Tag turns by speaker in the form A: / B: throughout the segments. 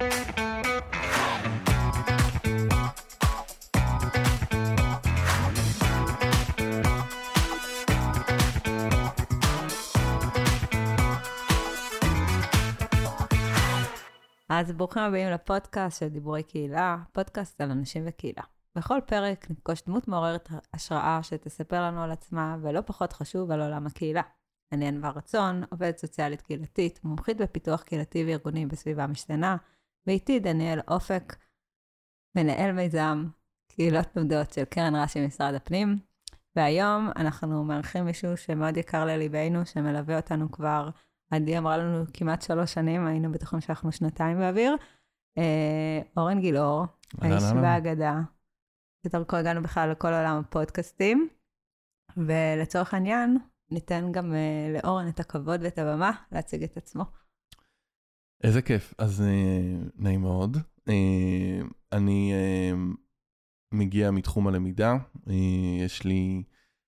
A: אז ברוכים הבאים לפודקאסט של דיבורי קהילה, פודקאסט על אנשים וקהילה. בכל פרק נפגוש דמות מעוררת השראה שתספר לנו על עצמה, ולא פחות חשוב, על עולם הקהילה. אני ענווה רצון, עובדת סוציאלית קהילתית, מומחית בפיתוח קהילתי וארגוני בסביבה משתנה, ואיתי דניאל אופק, מנהל מיזם קהילות לומדות של קרן רש"י משרד הפנים. והיום אנחנו מארחים מישהו שמאוד יקר לליבנו, שמלווה אותנו כבר עדי אמרה לנו כמעט שלוש שנים, היינו בטוחים שאנחנו שנתיים באוויר. אה, אורן גילאור, האיש והאגדה, שדרכו הגענו בכלל לכל עולם הפודקאסטים, ולצורך העניין, ניתן גם אה, לאורן את הכבוד ואת הבמה להציג את עצמו.
B: איזה כיף, אז אה, נעים מאוד. אני מגיע מתחום הלמידה, יש לי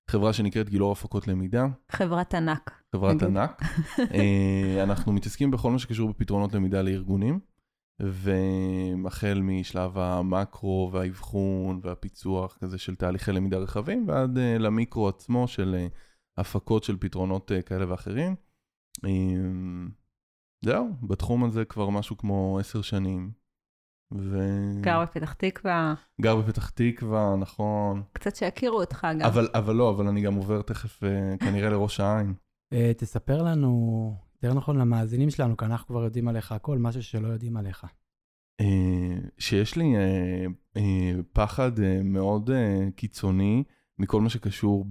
B: חברה שנקראת גילאור הפקות למידה.
A: חברת ענק.
B: חברת ענק. אה, אנחנו מתעסקים בכל מה שקשור בפתרונות למידה לארגונים, והחל משלב המקרו והאבחון והפיצוח כזה של תהליכי למידה רחבים, ועד אה, למיקרו עצמו של אה, הפקות של פתרונות כאלה ואחרים. זהו, בתחום הזה כבר משהו כמו עשר שנים.
A: ו... גר בפתח תקווה.
B: גר בפתח תקווה, נכון.
A: קצת שיכירו אותך גם.
B: אבל, אבל לא, אבל אני גם עובר תכף כנראה לראש העין.
C: אה, תספר לנו, יותר נכון למאזינים שלנו, כי אנחנו כבר יודעים עליך הכל, משהו שלא יודעים עליך.
B: אה, שיש לי אה, פחד מאוד קיצוני מכל מה שקשור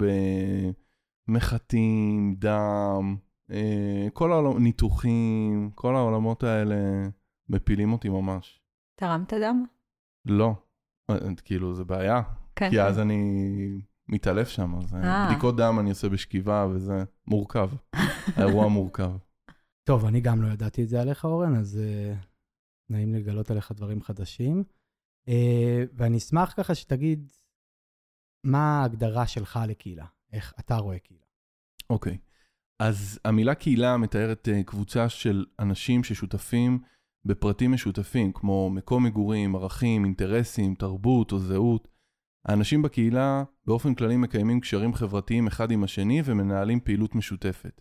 B: במחטים, דם, כל העולמות, ניתוחים, כל העולמות האלה מפילים אותי ממש.
A: תרמת דם?
B: לא, כאילו זה בעיה. כן. כי כן. אז אני מתעלף שם, אז אה. בדיקות דם אני עושה בשכיבה וזה מורכב, האירוע מורכב.
C: טוב, אני גם לא ידעתי את זה עליך, אורן, אז uh, נעים לגלות עליך דברים חדשים. Uh, ואני אשמח ככה שתגיד מה ההגדרה שלך לקהילה, איך אתה רואה קהילה.
B: אוקיי, okay. אז המילה קהילה מתארת uh, קבוצה של אנשים ששותפים בפרטים משותפים, כמו מקום מגורים, ערכים, אינטרסים, תרבות או זהות. האנשים בקהילה באופן כללי מקיימים קשרים חברתיים אחד עם השני ומנהלים פעילות משותפת.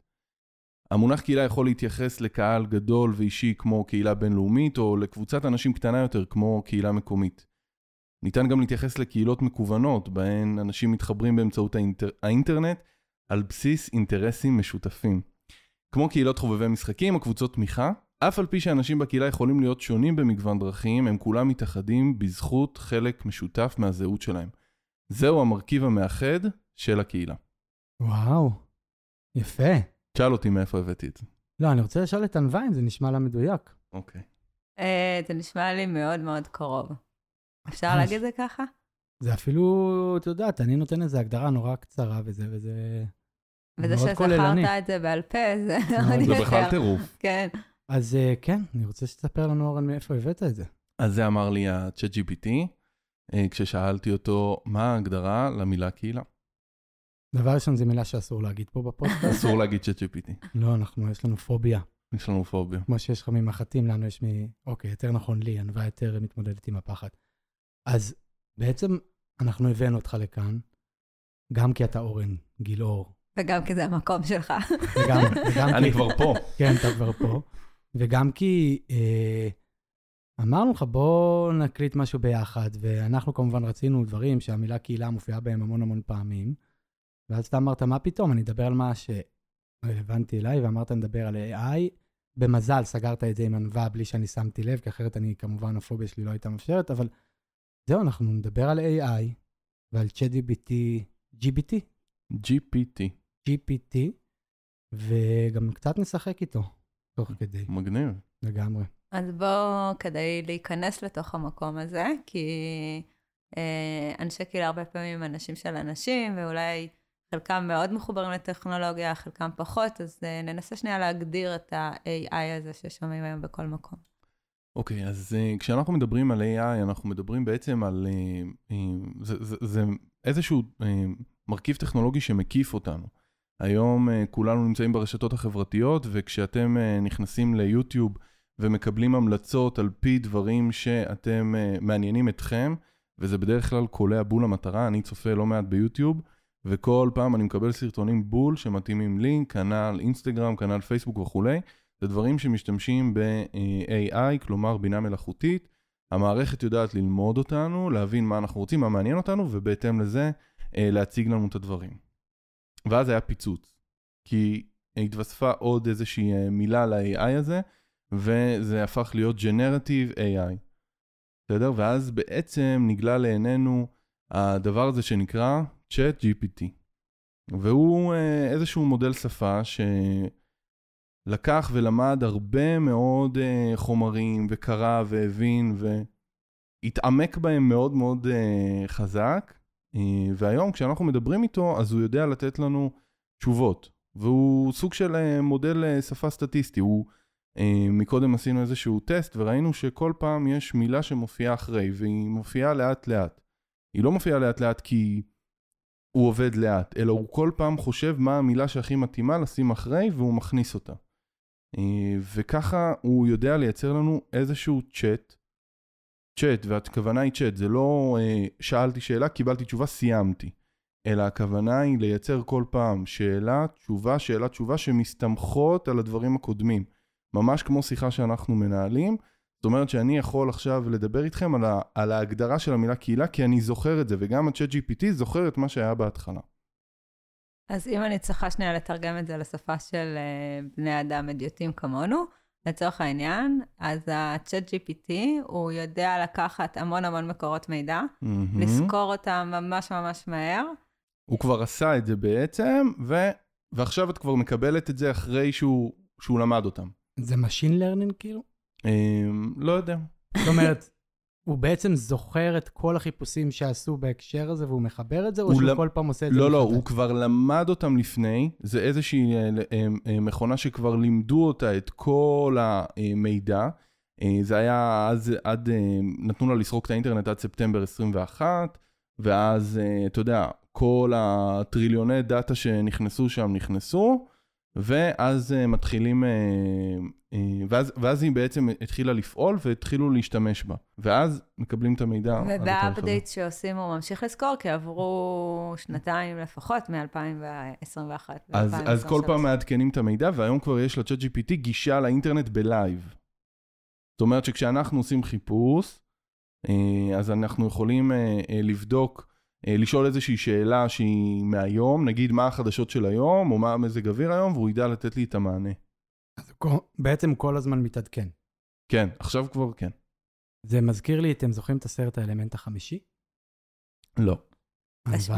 B: המונח קהילה יכול להתייחס לקהל גדול ואישי כמו קהילה בינלאומית או לקבוצת אנשים קטנה יותר כמו קהילה מקומית. ניתן גם להתייחס לקהילות מקוונות בהן אנשים מתחברים באמצעות האינטר... האינטרנט על בסיס אינטרסים משותפים. כמו קהילות חובבי משחקים או קבוצות תמיכה, אף על פי שאנשים בקהילה יכולים להיות שונים במגוון דרכים, הם כולם מתאחדים בזכות חלק משותף מהזהות שלהם. זהו המרכיב המאחד של הקהילה.
C: וואו, יפה.
B: תשאל אותי מאיפה הבאתי את זה.
C: לא, אני רוצה לשאול את ענווה אם זה נשמע לה מדויק.
B: אוקיי.
A: אה, זה נשמע לי מאוד מאוד קרוב. אפשר להגיד את זה ככה?
C: זה אפילו, את יודעת, אני נותן איזו הגדרה נורא קצרה וזה, וזה...
A: וזה שזכרת את זה בעל פה, זה
B: זה בכלל טירוף.
A: כן.
C: אז אה, כן, אני רוצה שתספר לנו, אורן, מאיפה הבאת את זה.
B: אז זה אמר לי ה-chat GPT, אה, כששאלתי אותו מה ההגדרה למילה קהילה.
C: דבר ראשון, זו מילה שאסור להגיד פה בפודקאסט.
B: אסור להגיד chat GPT.
C: לא, אנחנו, יש לנו פוביה.
B: יש לנו פוביה.
C: כמו שיש לך ממחטים, לנו יש מ... אוקיי, יותר נכון לי, ענווה יותר מתמודדת עם הפחד. אז בעצם אנחנו הבאנו אותך לכאן, גם כי אתה אורן גילאור.
A: וגם כי זה המקום שלך.
C: וגם, וגם
B: כי... אני כבר פה.
C: כן, אתה כבר פה. וגם כי אה, אמרנו לך, בוא נקליט משהו ביחד, ואנחנו כמובן רצינו דברים שהמילה קהילה מופיעה בהם המון המון פעמים, ואז אתה אמרת, מה פתאום, אני אדבר על מה שרלוונטי אליי, ואמרת, נדבר על AI. במזל סגרת את זה עם ענווה בלי שאני שמתי לב, כי אחרת אני, כמובן, הפוביה שלי לא הייתה מאפשרת, אבל זהו, אנחנו נדבר על AI ועל ChatGPT, GPT?
B: GPT.
C: GPT, וגם קצת נשחק איתו. תוך כדי.
B: מגניב.
C: לגמרי.
A: אז בואו, כדי להיכנס לתוך המקום הזה, כי אה, אנשי קהילה הרבה פעמים אנשים של אנשים, ואולי חלקם מאוד מחוברים לטכנולוגיה, חלקם פחות, אז אה, ננסה שנייה להגדיר את ה-AI הזה ששומעים היום בכל מקום.
B: אוקיי, okay, אז uh, כשאנחנו מדברים על AI, אנחנו מדברים בעצם על... Uh, uh, זה, זה, זה איזשהו uh, מרכיב טכנולוגי שמקיף אותנו. היום uh, כולנו נמצאים ברשתות החברתיות, וכשאתם uh, נכנסים ליוטיוב ומקבלים המלצות על פי דברים שאתם, uh, מעניינים אתכם, וזה בדרך כלל קולע בול המטרה, אני צופה לא מעט ביוטיוב, וכל פעם אני מקבל סרטונים בול שמתאימים לי, כנ"ל אינסטגרם, כנ"ל פייסבוק וכולי. זה דברים שמשתמשים ב-AI, כלומר בינה מלאכותית. המערכת יודעת ללמוד אותנו, להבין מה אנחנו רוצים, מה מעניין אותנו, ובהתאם לזה אה, להציג לנו את הדברים. ואז היה פיצוץ, כי התווספה עוד איזושהי אה, מילה ל-AI הזה, וזה הפך להיות Generative AI. בסדר? ואז בעצם נגלה לעינינו הדבר הזה שנקרא Chat GPT. והוא אה, איזשהו מודל שפה שלקח ולמד הרבה מאוד אה, חומרים וקרא והבין והתעמק בהם מאוד מאוד חזק. והיום כשאנחנו מדברים איתו אז הוא יודע לתת לנו תשובות. והוא סוג של מודל שפה סטטיסטי. הוא, מקודם עשינו איזשהו טסט וראינו שכל פעם יש מילה שמופיעה אחרי והיא מופיעה לאט לאט. היא לא מופיעה לאט לאט כי הוא עובד לאט, אלא הוא כל פעם חושב מה המילה שהכי מתאימה לשים אחרי והוא מכניס אותה. אה, וככה הוא יודע לייצר לנו איזשהו צ'אט, צ'אט, והכוונה היא צ'אט, זה לא אה, שאלתי שאלה, קיבלתי תשובה, סיימתי. אלא הכוונה היא לייצר כל פעם שאלה, תשובה, שאלה, תשובה, שמסתמכות על הדברים הקודמים. ממש כמו שיחה שאנחנו מנהלים, זאת אומרת שאני יכול עכשיו לדבר איתכם על, ה, על ההגדרה של המילה קהילה, כי אני זוכר את זה, וגם ה-chat GPT זוכר את מה שהיה בהתחלה.
A: אז אם אני צריכה שנייה לתרגם את זה לשפה של uh, בני אדם אדיוטים כמונו, לצורך העניין, אז ה-chat GPT, הוא יודע לקחת המון המון מקורות מידע, mm-hmm. לזכור אותם ממש ממש מהר.
B: הוא כבר עשה את זה בעצם, ו... ועכשיו את כבר מקבלת את זה אחרי שהוא, שהוא למד אותם.
C: זה Machine Learning כאילו?
B: אמ, לא יודע.
C: זאת אומרת, הוא בעצם זוכר את כל החיפושים שעשו בהקשר הזה והוא מחבר את זה, או שהוא כל פעם עושה את זה
B: לא, לא, הוא כבר למד אותם לפני, זה איזושהי אה, אה, אה, מכונה שכבר לימדו אותה את כל המידע. זה היה אז, עד, נתנו לה לסרוק את האינטרנט עד ספטמבר 21, ואז, אתה יודע, כל הטריליוני דאטה שנכנסו שם נכנסו, ואז מתחילים אה, ואז, ואז היא בעצם התחילה לפעול והתחילו להשתמש בה. ואז מקבלים את המידע.
A: וב update שעושים הוא ממשיך לזכור, כי עברו שנתיים לפחות מ-2021.
B: אז, אז כל פעם מעדכנים את המידע, והיום כבר יש ל-chat GPT גישה לאינטרנט בלייב. זאת אומרת שכשאנחנו עושים חיפוש, אה, אז אנחנו יכולים אה, לבדוק, לשאול איזושהי שאלה שהיא מהיום, נגיד מה החדשות של היום, או מה המזג אוויר היום, והוא ידע לתת לי את המענה.
C: אז בעצם כל הזמן מתעדכן.
B: כן, עכשיו כבר כן.
C: זה מזכיר לי, אתם זוכרים את הסרט האלמנט החמישי?
B: לא.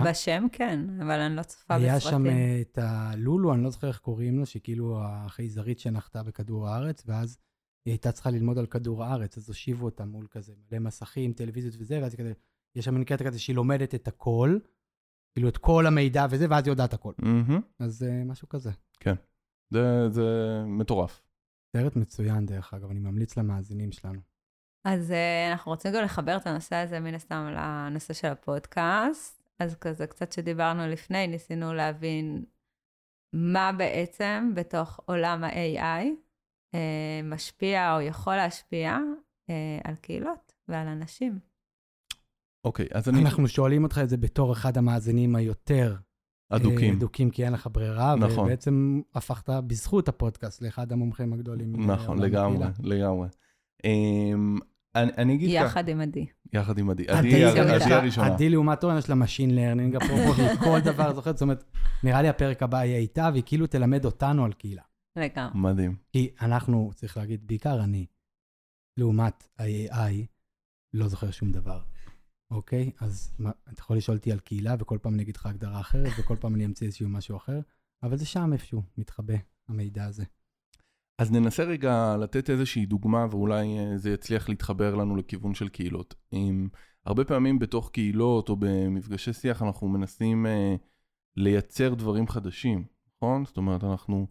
A: בשם כן, אבל אני לא צופה בסרטים.
C: היה שם אה, את הלולו, אני לא זוכר איך קוראים לו, שכאילו החייזרית שנחתה בכדור הארץ, ואז היא הייתה צריכה ללמוד על כדור הארץ, אז הושיבו אותה מול כזה מלא מסכים, טלוויזיות וזה, ואז כזה, יש שם קטע כזה שהיא לומדת את הכל, כאילו את כל המידע וזה, ואז היא יודעת הכל. Mm-hmm. אז uh, משהו כזה.
B: כן. זה, זה מטורף.
C: סרט מצוין, דרך אגב, אני ממליץ למאזינים שלנו.
A: אז uh, אנחנו רוצים גם לחבר את הנושא הזה, מן הסתם, לנושא של הפודקאסט. אז כזה, קצת שדיברנו לפני, ניסינו להבין מה בעצם בתוך עולם ה-AI uh, אה, משפיע או יכול להשפיע uh, על קהילות ועל אנשים.
B: אוקיי, okay, אז אני...
C: אנחנו שואלים אותך את זה בתור אחד המאזינים היותר
B: אדוקים.
C: אדוקים, כי אין לך ברירה, נכון. ובעצם הפכת בזכות הפודקאסט לאחד המומחים הגדולים.
B: נכון, לגמרי, לגמרי. אמ, אני, אני אגיד
A: ככה. יחד עם עדי.
B: יחד עם עדי. עדי הראשונה.
C: עדי לעומת אורן יש לה Machine Learning, אפרופו, כל דבר זוכרת, זאת אומרת, נראה לי הפרק הבא יהיה איתה, והיא כאילו תלמד אותנו על קהילה.
A: לגמרי.
B: מדהים.
C: כי אנחנו, צריך להגיד, בעיקר אני, לעומת ה-AI, לא זוכר שום דבר. אוקיי, אז מה, אתה יכול לשאול אותי על קהילה, וכל פעם אני אגיד לך הגדרה אחרת, וכל פעם אני אמציא איזשהו משהו אחר, אבל זה שם איפשהו, מתחבא, המידע הזה.
B: אז ננסה רגע לתת איזושהי דוגמה, ואולי אה, זה יצליח להתחבר לנו לכיוון של קהילות. עם, הרבה פעמים בתוך קהילות או במפגשי שיח אנחנו מנסים uh, לייצר דברים חדשים, נכון? זאת אומרת, אנחנו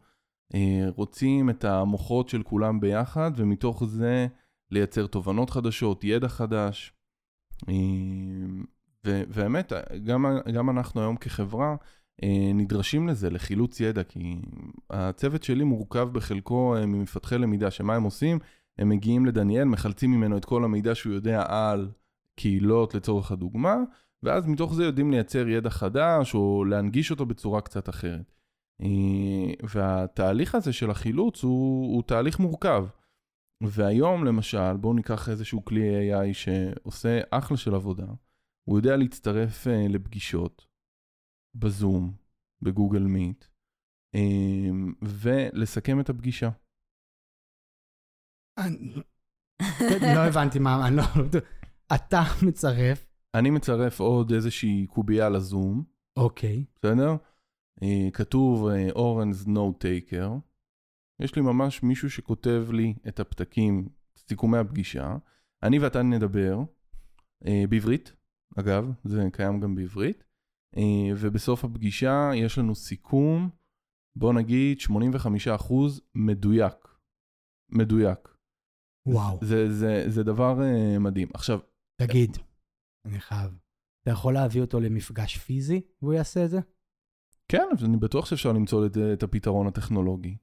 B: uh, רוצים את המוחות של כולם ביחד, ומתוך זה לייצר תובנות חדשות, ידע חדש. והאמת, גם, גם אנחנו היום כחברה אה, נדרשים לזה, לחילוץ ידע, כי הצוות שלי מורכב בחלקו אה, ממפתחי למידה, שמה הם עושים? הם מגיעים לדניאל, מחלצים ממנו את כל המידע שהוא יודע על קהילות לצורך הדוגמה, ואז מתוך זה יודעים לייצר ידע חדש או להנגיש אותו בצורה קצת אחרת. אה, והתהליך הזה של החילוץ הוא, הוא תהליך מורכב. והיום למשל, בואו ניקח איזשהו כלי AI שעושה אחלה של עבודה. הוא יודע להצטרף uh, לפגישות בזום, בגוגל מיט, um, ולסכם את הפגישה.
C: לא הבנתי מה, אני לא... אתה מצרף.
B: אני מצרף עוד איזושהי קובייה לזום.
C: אוקיי.
B: בסדר? Uh, כתוב אורנס נו טייקר. יש לי ממש מישהו שכותב לי את הפתקים, סיכומי הפגישה. אני ואתה נדבר uh, בעברית, אגב, זה קיים גם בעברית. Uh, ובסוף הפגישה יש לנו סיכום, בוא נגיד 85% מדויק. מדויק.
C: וואו.
B: זה, זה, זה דבר uh, מדהים. עכשיו...
C: תגיד, אני חייב, אתה יכול להביא אותו למפגש פיזי והוא יעשה את זה?
B: כן, אני בטוח שאפשר למצוא את, את הפתרון הטכנולוגי.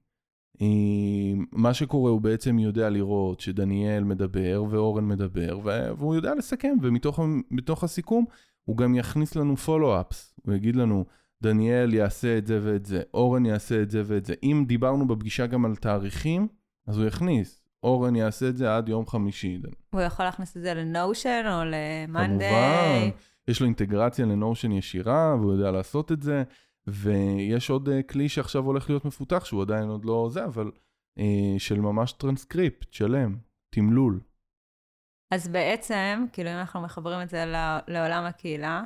B: מה שקורה הוא בעצם יודע לראות שדניאל מדבר ואורן מדבר והוא יודע לסכם ומתוך הסיכום הוא גם יכניס לנו פולו-אפס, הוא יגיד לנו דניאל יעשה את זה ואת זה, אורן יעשה את זה ואת זה. אם דיברנו בפגישה גם על תאריכים, אז הוא יכניס, אורן יעשה את זה עד יום חמישי.
A: הוא יכול להכניס את זה לנושן או למאנדיי.
B: כמובן, יש לו אינטגרציה לנושן ישירה והוא יודע לעשות את זה. ויש עוד uh, כלי שעכשיו הולך להיות מפותח, שהוא עדיין עוד לא זה, אבל אה, של ממש טרנסקריפט שלם, תמלול.
A: אז בעצם, כאילו אם אנחנו מחברים את זה לעולם הקהילה,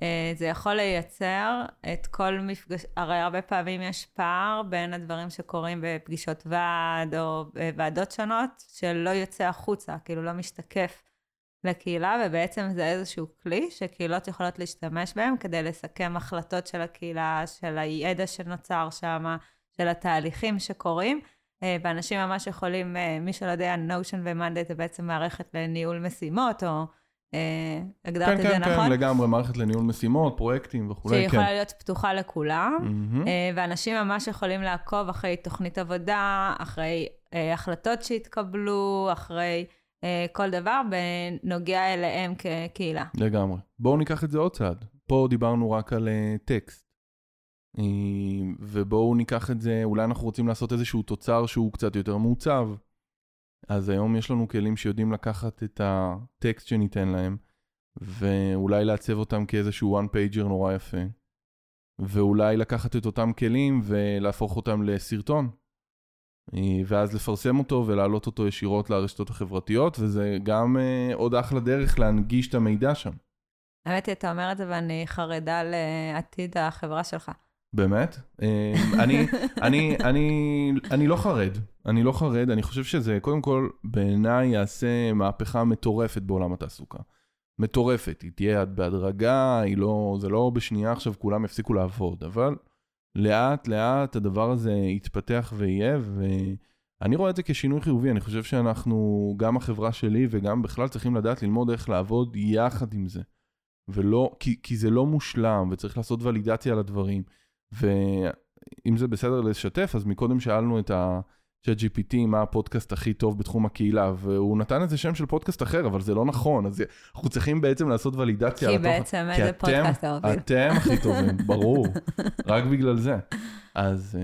A: אה, זה יכול לייצר את כל מפגש, הרי הרבה פעמים יש פער בין הדברים שקורים בפגישות ועד או בוועדות שונות, שלא יוצא החוצה, כאילו לא משתקף. לקהילה, ובעצם זה איזשהו כלי שקהילות יכולות להשתמש בהם כדי לסכם החלטות של הקהילה, של הידע שנוצר שם, של התהליכים שקורים. אה, ואנשים ממש יכולים, אה, מי שלא יודע, Notion ו-Monday זה בעצם מערכת לניהול משימות, או אה, הגדרת
B: כן,
A: את זה
B: כן,
A: נכון?
B: כן, כן, לגמרי, מערכת לניהול משימות, פרויקטים וכולי,
A: שהיא
B: כן.
A: יכולה להיות פתוחה לכולם,
B: מהמם.
A: ואנשים ממש יכולים לעקוב אחרי תוכנית עבודה, אחרי החלטות שהתקבלו, אחרי... אה, כל דבר בנוגע אליהם כקהילה.
B: לגמרי. בואו ניקח את זה עוד צעד. פה דיברנו רק על uh, טקסט. Uh, ובואו ניקח את זה, אולי אנחנו רוצים לעשות איזשהו תוצר שהוא קצת יותר מעוצב. אז היום יש לנו כלים שיודעים לקחת את הטקסט שניתן להם, ואולי לעצב אותם כאיזשהו one pager נורא יפה. ואולי לקחת את אותם כלים ולהפוך אותם לסרטון. אה, ואז לפרסם אותו ולהעלות אותו ישירות לרשתות החברתיות, וזה גם uh, עוד אחלה דרך להנגיש את המידע שם.
A: האמת היא, אתה אומר את זה ואני חרדה לעתיד החברה שלך.
B: באמת? אה, אני, אני, אני, אני לא חרד, אני לא חרד, אני חושב שזה קודם כל בעיניי יעשה מהפכה מטורפת בעולם התעסוקה. מטורפת, היא תהיה בהדרגה, היא לא, זה לא בשנייה עכשיו כולם יפסיקו לעבוד, אבל לאט לאט הדבר הזה יתפתח ויהיה, ואני רואה את זה כשינוי חיובי, אני חושב שאנחנו, גם החברה שלי וגם בכלל צריכים לדעת ללמוד איך לעבוד יחד עם זה. ולא, כי, כי זה לא מושלם, וצריך לעשות ולידציה לדברים. ואם זה בסדר לשתף, אז מקודם שאלנו את ה... צ'אט GPT, מה הפודקאסט הכי טוב בתחום הקהילה, והוא נתן איזה שם של פודקאסט אחר, אבל זה לא נכון, אז אנחנו צריכים בעצם לעשות ולידציה.
A: כי בעצם איזה פודקאסט אתה
B: מוביל. אתם הכי טובים, ברור, רק בגלל זה. אז...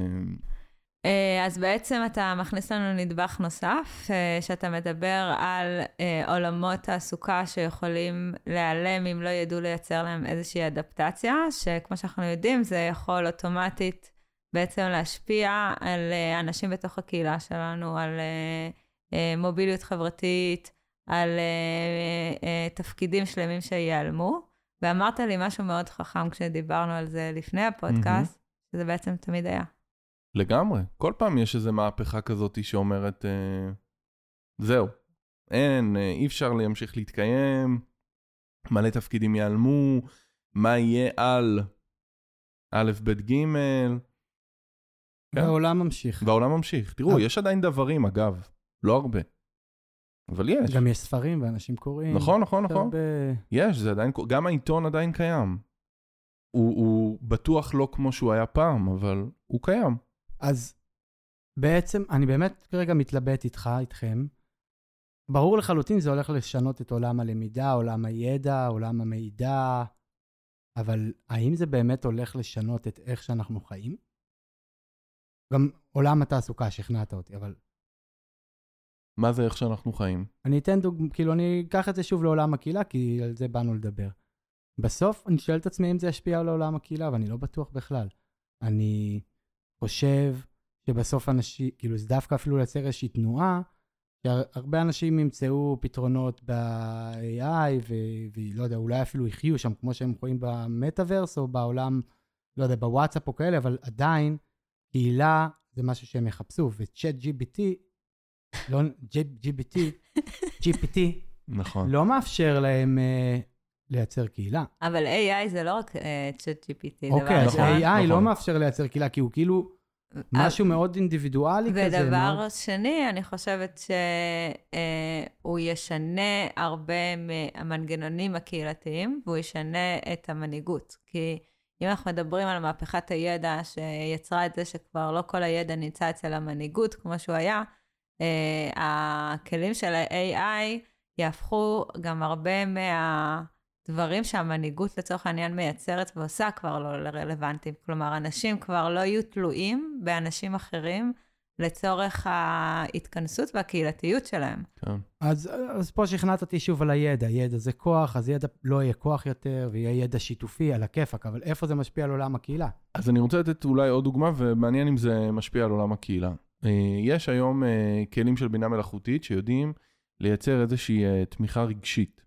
A: אה, אז בעצם אתה מכניס לנו נדבך נוסף, אה, שאתה מדבר על אה, עולמות תעסוקה שיכולים להיעלם אם לא ידעו לייצר להם איזושהי אדפטציה, שכמו שאנחנו יודעים, זה יכול אוטומטית בעצם להשפיע על uh, אנשים בתוך הקהילה שלנו, על uh, uh, מוביליות חברתית, על תפקידים שלמים שייעלמו. ואמרת לי משהו מאוד חכם כשדיברנו על זה לפני הפודקאסט, mm-hmm. שזה בעצם תמיד היה.
B: לגמרי. כל פעם יש איזו מהפכה כזאת שאומרת, uh, זהו, אין, אי אפשר להמשיך להתקיים, מלא תפקידים ייעלמו, מה יהיה על א', ב', ג'.
C: והעולם ממשיך.
B: והעולם ממשיך. תראו. יש עדיין דברים, אגב, לא הרבה. אבל יש.
C: גם יש ספרים ואנשים קוראים.
B: נכון, נכון, נכון.
C: הרבה...
B: יש, זה עדיין, גם העיתון עדיין קיים. הוא, הוא בטוח לא כמו שהוא היה פעם, אבל הוא קיים.
C: אז בעצם, אני באמת כרגע מתלבט איתך, איתכם, ברור לחלוטין זה הולך לשנות את עולם הלמידה, עולם הידע, עולם המידע, אבל האם זה באמת הולך לשנות את איך שאנחנו חיים? גם עולם התעסוקה, שכנעת אותי, אבל
B: מה זה איך שאנחנו חיים?
C: אני אתן דוג... כאילו, אני אקח את זה שוב לעולם הקהילה, כי על זה באנו לדבר. בסוף, אני שואל את עצמי אם זה ישפיע על עולם הקהילה, ואני לא בטוח בכלל. אני חושב שבסוף אנשים, כאילו, זה דווקא אפילו לייצר איזושהי תנועה, שהרבה אנשים ימצאו פתרונות ב-AI, ולא יודע, אולי אפילו יחיו שם, כמו שהם רואים במטאוורס, או בעולם, לא יודע, בוואטסאפ או כאלה, אבל עדיין, קהילה זה משהו שהם יחפשו, וצ'אט GBT, לא, GPT, GPT,
B: נכון.
C: לא מאפשר להם uh, לייצר קהילה.
A: אבל AI זה לא רק צ'אט uh, GPT,
C: אוקיי, אז
B: נכון,
C: AI
B: נכון.
C: לא מאפשר לייצר קהילה, כי הוא כאילו משהו מאוד אינדיבידואלי כזה.
A: ודבר
C: מאוד...
A: שני, אני חושבת שהוא ישנה הרבה מהמנגנונים הקהילתיים, והוא ישנה את המנהיגות. כי אם אנחנו מדברים על מהפכת הידע שיצרה את זה שכבר לא כל הידע נמצא אצל המנהיגות כמו שהוא היה, uh, הכלים של ה-AI יהפכו גם הרבה מהדברים שהמנהיגות לצורך העניין מייצרת ועושה כבר לא רלוונטיים. כלומר, אנשים כבר לא יהיו תלויים באנשים אחרים לצורך ההתכנסות והקהילתיות שלהם.
B: כן.
C: אז, אז פה שכנעת אותי שוב על הידע. ידע זה כוח, אז ידע לא יהיה כוח יותר, ויהיה ידע שיתופי על הכיפאק, אבל איפה זה משפיע על עולם הקהילה?
B: אז אני רוצה לתת אולי עוד דוגמה, ומעניין אם זה משפיע על עולם הקהילה. אה, יש היום אה, כלים של בינה מלאכותית שיודעים לייצר איזושהי אה, תמיכה רגשית.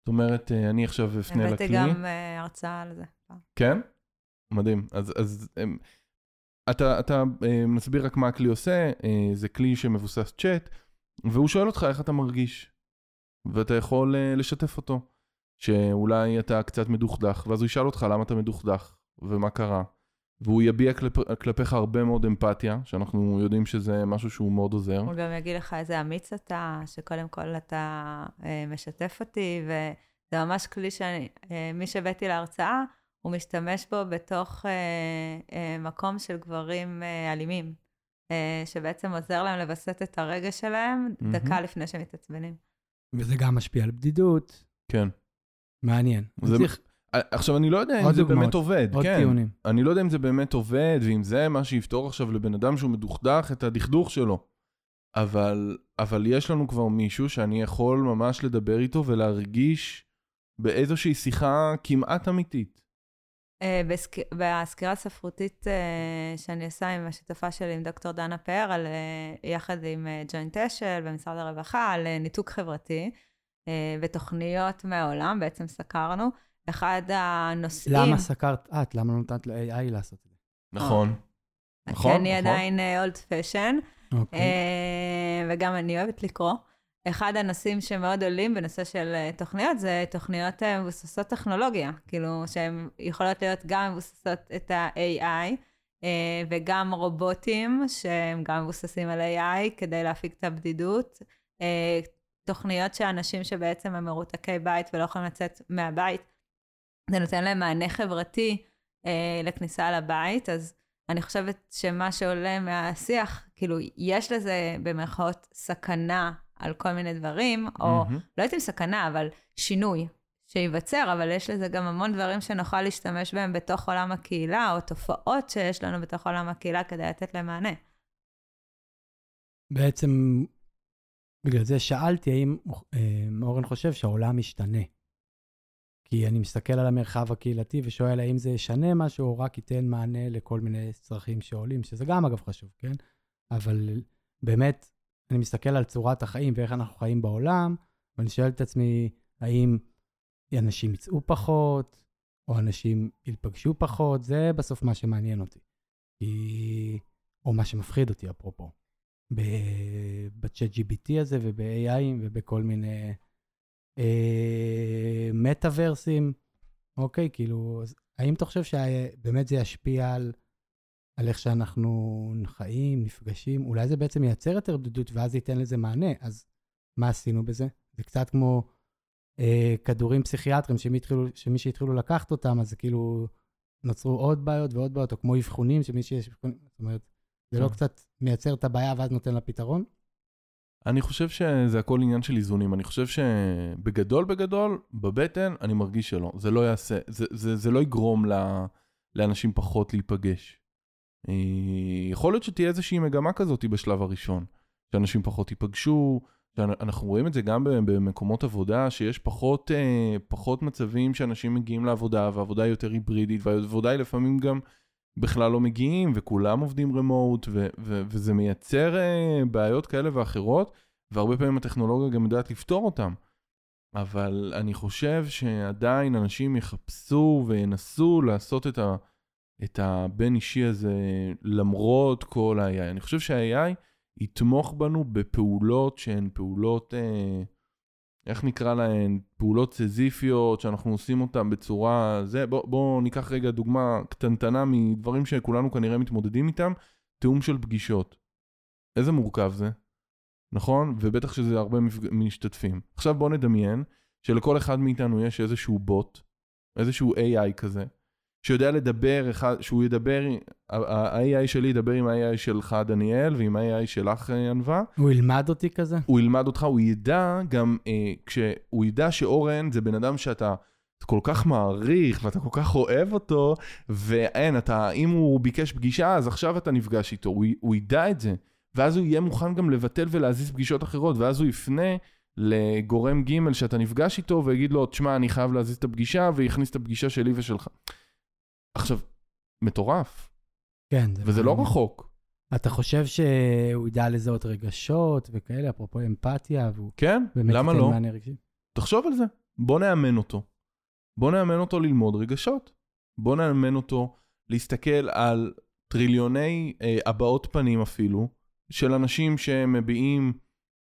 B: זאת אומרת, אני עכשיו אפנה לכלי.
A: הבאתי גם הרצאה על זה.
B: כן? מדהים. אז, אז אתה, אתה מסביר רק מה הכלי עושה, זה כלי שמבוסס צ'אט, והוא שואל אותך איך אתה מרגיש, ואתה יכול לשתף אותו, שאולי אתה קצת מדוכדך, ואז הוא ישאל אותך למה אתה מדוכדך, ומה קרה. והוא יביע כלפ... כלפיך הרבה מאוד אמפתיה, שאנחנו יודעים שזה משהו שהוא מאוד עוזר.
A: הוא גם יגיד לך איזה אמיץ אתה, שקודם כל אתה אה, משתף אותי, וזה ממש כלי שאני, אה, מי שהבאתי להרצאה, הוא משתמש בו בתוך אה, אה, מקום של גברים אה, אלימים, אה, שבעצם עוזר להם לווסת את הרגש שלהם mm-hmm. דקה לפני שהם מתעצבנים.
C: וזה גם משפיע על בדידות.
B: כן.
C: מעניין.
B: זה... צריך... עכשיו, אני לא יודע אם זה דוגמאות, באמת עובד,
C: עוד
B: כן.
C: טיעונים.
B: אני לא יודע אם זה באמת עובד, ואם זה מה שיפתור עכשיו לבן אדם שהוא מדוכדך את הדכדוך שלו. אבל, אבל יש לנו כבר מישהו שאני יכול ממש לדבר איתו ולהרגיש באיזושהי שיחה כמעט אמיתית.
A: בסק... בסקירה הספרותית uh, שאני עושה עם השותפה שלי, עם דוקטור דנה פאר, על, uh, יחד עם ג'וינט אשל במשרד הרווחה, על ניתוק חברתי, ותוכניות מהעולם, בעצם סקרנו. אחד הנושאים...
C: למה סקרת את? למה לא נתת ל-AI לעשות את זה?
B: נכון.
A: נכון, כי אני עדיין אולד פשן,
C: אוקיי.
A: וגם אני אוהבת לקרוא. אחד הנושאים שמאוד עולים בנושא של תוכניות, זה תוכניות מבוססות טכנולוגיה. כאילו, שהן יכולות להיות גם מבוססות את ה-AI, וגם רובוטים, שהם גם מבוססים על AI, כדי להפיק את הבדידות. תוכניות שאנשים שבעצם הם מרותקי בית ולא יכולים לצאת מהבית, זה נותן להם מענה חברתי אה, לכניסה לבית, אז אני חושבת שמה שעולה מהשיח, כאילו, יש לזה במרכאות סכנה על כל מיני דברים, או mm-hmm. לא אם סכנה, אבל שינוי שייווצר, אבל יש לזה גם המון דברים שנוכל להשתמש בהם בתוך עולם הקהילה, או תופעות שיש לנו בתוך עולם הקהילה כדי לתת להם מענה.
C: בעצם, בגלל זה שאלתי האם אה, אורן חושב שהעולם משתנה. כי אני מסתכל על המרחב הקהילתי ושואל האם זה ישנה משהו או רק ייתן מענה לכל מיני צרכים שעולים, שזה גם אגב חשוב, כן? אבל באמת, אני מסתכל על צורת החיים ואיך אנחנו חיים בעולם, ואני שואל את עצמי, האם אנשים יצאו פחות, או אנשים ייפגשו פחות, זה בסוף מה שמעניין אותי. כי... או מה שמפחיד אותי, אפרופו. בצ'אט GBT הזה וב-AI ובכל מיני אה, מטאוורסים, אוקיי? כאילו, האם אתה חושב שבאמת זה ישפיע על, על איך שאנחנו חיים, נפגשים? אולי זה בעצם ייצר יותר בדידות ואז ייתן לזה מענה. אז מה עשינו בזה? זה קצת כמו אה, כדורים פסיכיאטריים, שמי, התחילו, שמי שהתחילו לקחת אותם, אז כאילו נוצרו עוד בעיות ועוד בעיות, או כמו אבחונים, שמי שיש אבחונים, זאת אומרת, זה לא כן. קצת מייצר את הבעיה ואז נותן לה פתרון?
B: אני חושב שזה הכל עניין של איזונים. אני חושב שבגדול בגדול, בבטן, אני מרגיש שלא. זה לא יעשה, זה, זה, זה לא יגרום ל, לאנשים פחות להיפגש. אה, יכול להיות שתהיה איזושהי מגמה כזאת בשלב הראשון, שאנשים פחות ייפגשו, אנחנו רואים את זה גם במקומות עבודה, שיש פחות, אה, פחות מצבים שאנשים מגיעים לעבודה, והעבודה היא יותר היברידית, והעבודה היא לפעמים גם בכלל לא מגיעים, וכולם עובדים רמוט, וזה מייצר uh, בעיות כאלה ואחרות, והרבה פעמים הטכנולוגיה גם יודעת לפתור אותם. אבל אני חושב שעדיין אנשים יחפשו וינסו לעשות את, ה- את הבין אישי הזה למרות כל ה-AI. אני חושב שה-AI יתמוך בנו בפעולות שהן פעולות... Uh, איך נקרא להן, פעולות סזיפיות שאנחנו עושים אותן בצורה... זה, בוא, בוא ניקח רגע דוגמה קטנטנה מדברים שכולנו כנראה מתמודדים איתם, תיאום של פגישות. איזה מורכב זה, נכון? ובטח שזה הרבה מפג... משתתפים. עכשיו בוא נדמיין שלכל אחד מאיתנו יש איזשהו בוט, איזשהו AI כזה, שיודע לדבר, שהוא ידבר, ה-AI שלי ידבר עם ה-AI שלך, דניאל, ועם ה-AI שלך, ענווה.
C: הוא ילמד אותי כזה?
B: הוא ילמד אותך, הוא ידע גם, אה, כשהוא ידע שאורן זה בן אדם שאתה כל כך מעריך, ואתה כל כך אוהב אותו, ואין, אתה, אם הוא ביקש פגישה, אז עכשיו אתה נפגש איתו, הוא, הוא ידע את זה. ואז הוא יהיה מוכן גם לבטל ולהזיז פגישות אחרות, ואז הוא יפנה לגורם ג' שאתה נפגש איתו, ויגיד לו, תשמע, אני חייב להזיז את הפגישה, ויכניס את הפגישה שלי ושלך. עכשיו, מטורף.
C: כן.
B: וזה לא רחוק.
C: אתה חושב שהוא ידע לזהות רגשות וכאלה, אפרופו אמפתיה, והוא
B: כן, למה לא?
C: רגשי?
B: תחשוב על זה, בוא נאמן אותו. בוא נאמן אותו ללמוד רגשות. בוא נאמן אותו להסתכל על טריליוני אה, הבעות פנים אפילו, של אנשים שמביעים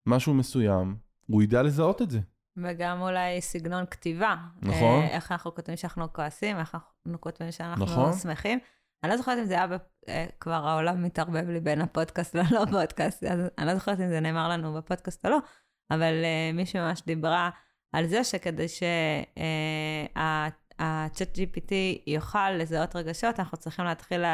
B: משהו מסוים, הוא ידע לזהות את זה.
A: וגם אולי סגנון כתיבה.
B: נכון.
A: אה, איך אנחנו כותבים שאנחנו כועסים, איך אנחנו כותבים שאנחנו
B: נכון.
A: שמחים. אני לא זוכרת אם זה היה. אה, כבר העולם מתערבב לי בין הפודקאסט ללא פודקאסט, אז אני לא זוכרת אם זה נאמר לנו בפודקאסט או לא, אבל uh, מישהי ממש דיברה על זה שכדי שה-chat GPT יוכל לזהות רגשות, אנחנו צריכים להתחיל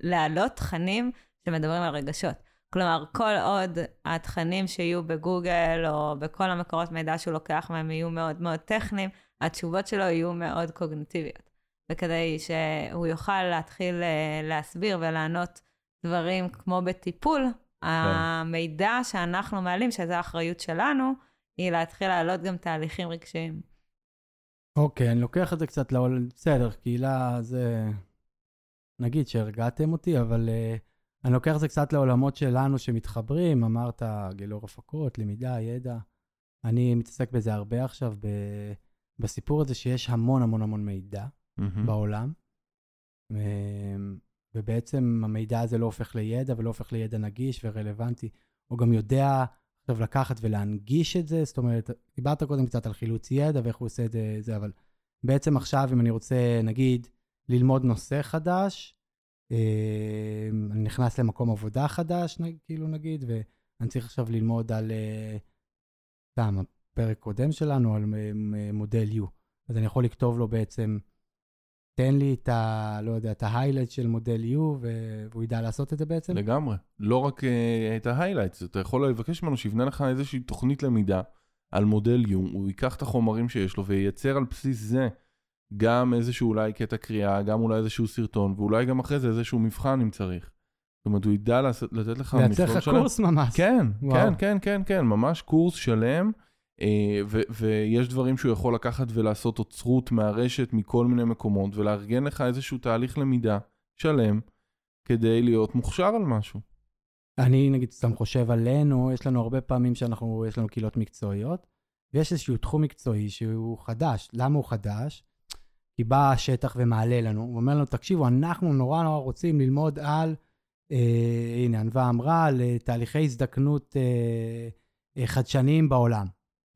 A: להעלות תכנים שמדברים על רגשות. כלומר, כל עוד התכנים שיהיו בגוגל או בכל המקורות מידע שהוא לוקח מהם יהיו מאוד מאוד טכניים, התשובות שלו יהיו מאוד קוגנטיביות. וכדי שהוא יוכל להתחיל אה, להסביר ולענות דברים כמו בטיפול, כן. המידע שאנחנו מעלים, שזו האחריות שלנו, היא להתחיל להעלות גם תהליכים רגשיים.
C: אוקיי, אני לוקח את זה קצת לעול... בסדר, קהילה זה... נגיד שהרגעתם אותי, אבל... Uh... אני לוקח את זה קצת לעולמות שלנו שמתחברים, אמרת גילור הפקות, למידה, ידע. אני מתעסק בזה הרבה עכשיו, ב... בסיפור הזה שיש המון המון המון מידע mm-hmm. בעולם, ובעצם המידע הזה לא הופך לידע ולא הופך לידע נגיש ורלוונטי. הוא גם יודע עכשיו לקחת ולהנגיש את זה, זאת אומרת, דיברת קודם קצת על חילוץ ידע ואיך הוא עושה את זה, אבל בעצם עכשיו, אם אני רוצה, נגיד, ללמוד נושא חדש, אמ, אני נכנס למקום עבודה חדש, כאילו נגיד, ואני צריך עכשיו ללמוד על, אה, סתם, הפרק קודם שלנו, על מודל U. אז אני יכול לכתוב לו בעצם, תן לי את ה... לא יודע, את ה highlight של מודל U, והוא ידע לעשות את זה בעצם?
B: לגמרי. לא רק אה, את ה highlight, אתה יכול לבקש ממנו שיבנה לך איזושהי תוכנית למידה על מודל U, הוא ייקח את החומרים שיש לו וייצר על בסיס זה גם איזשהו אולי קטע קריאה, גם אולי איזשהו סרטון, ואולי גם אחרי זה איזשהו מבחן אם צריך. זאת אומרת, הוא ידע לתת לך
C: מכלול שלם. לייצר לך קורס ממש.
B: כן, וואו. כן, כן, כן, כן, ממש קורס שלם, אה, ו- ויש דברים שהוא יכול לקחת ולעשות אוצרות מהרשת מכל מיני מקומות, ולארגן לך איזשהו תהליך למידה שלם, כדי להיות מוכשר על משהו.
C: אני נגיד סתם חושב עלינו, יש לנו הרבה פעמים שאנחנו, יש לנו קהילות מקצועיות, ויש איזשהו תחום מקצועי שהוא חדש. למה הוא חדש? כי בא השטח ומעלה לנו, הוא אומר לנו, תקשיבו, אנחנו נורא נורא רוצים ללמוד על, אה, הנה, ענווה אמרה, על אה, תהליכי הזדקנות אה, אה, חדשניים בעולם.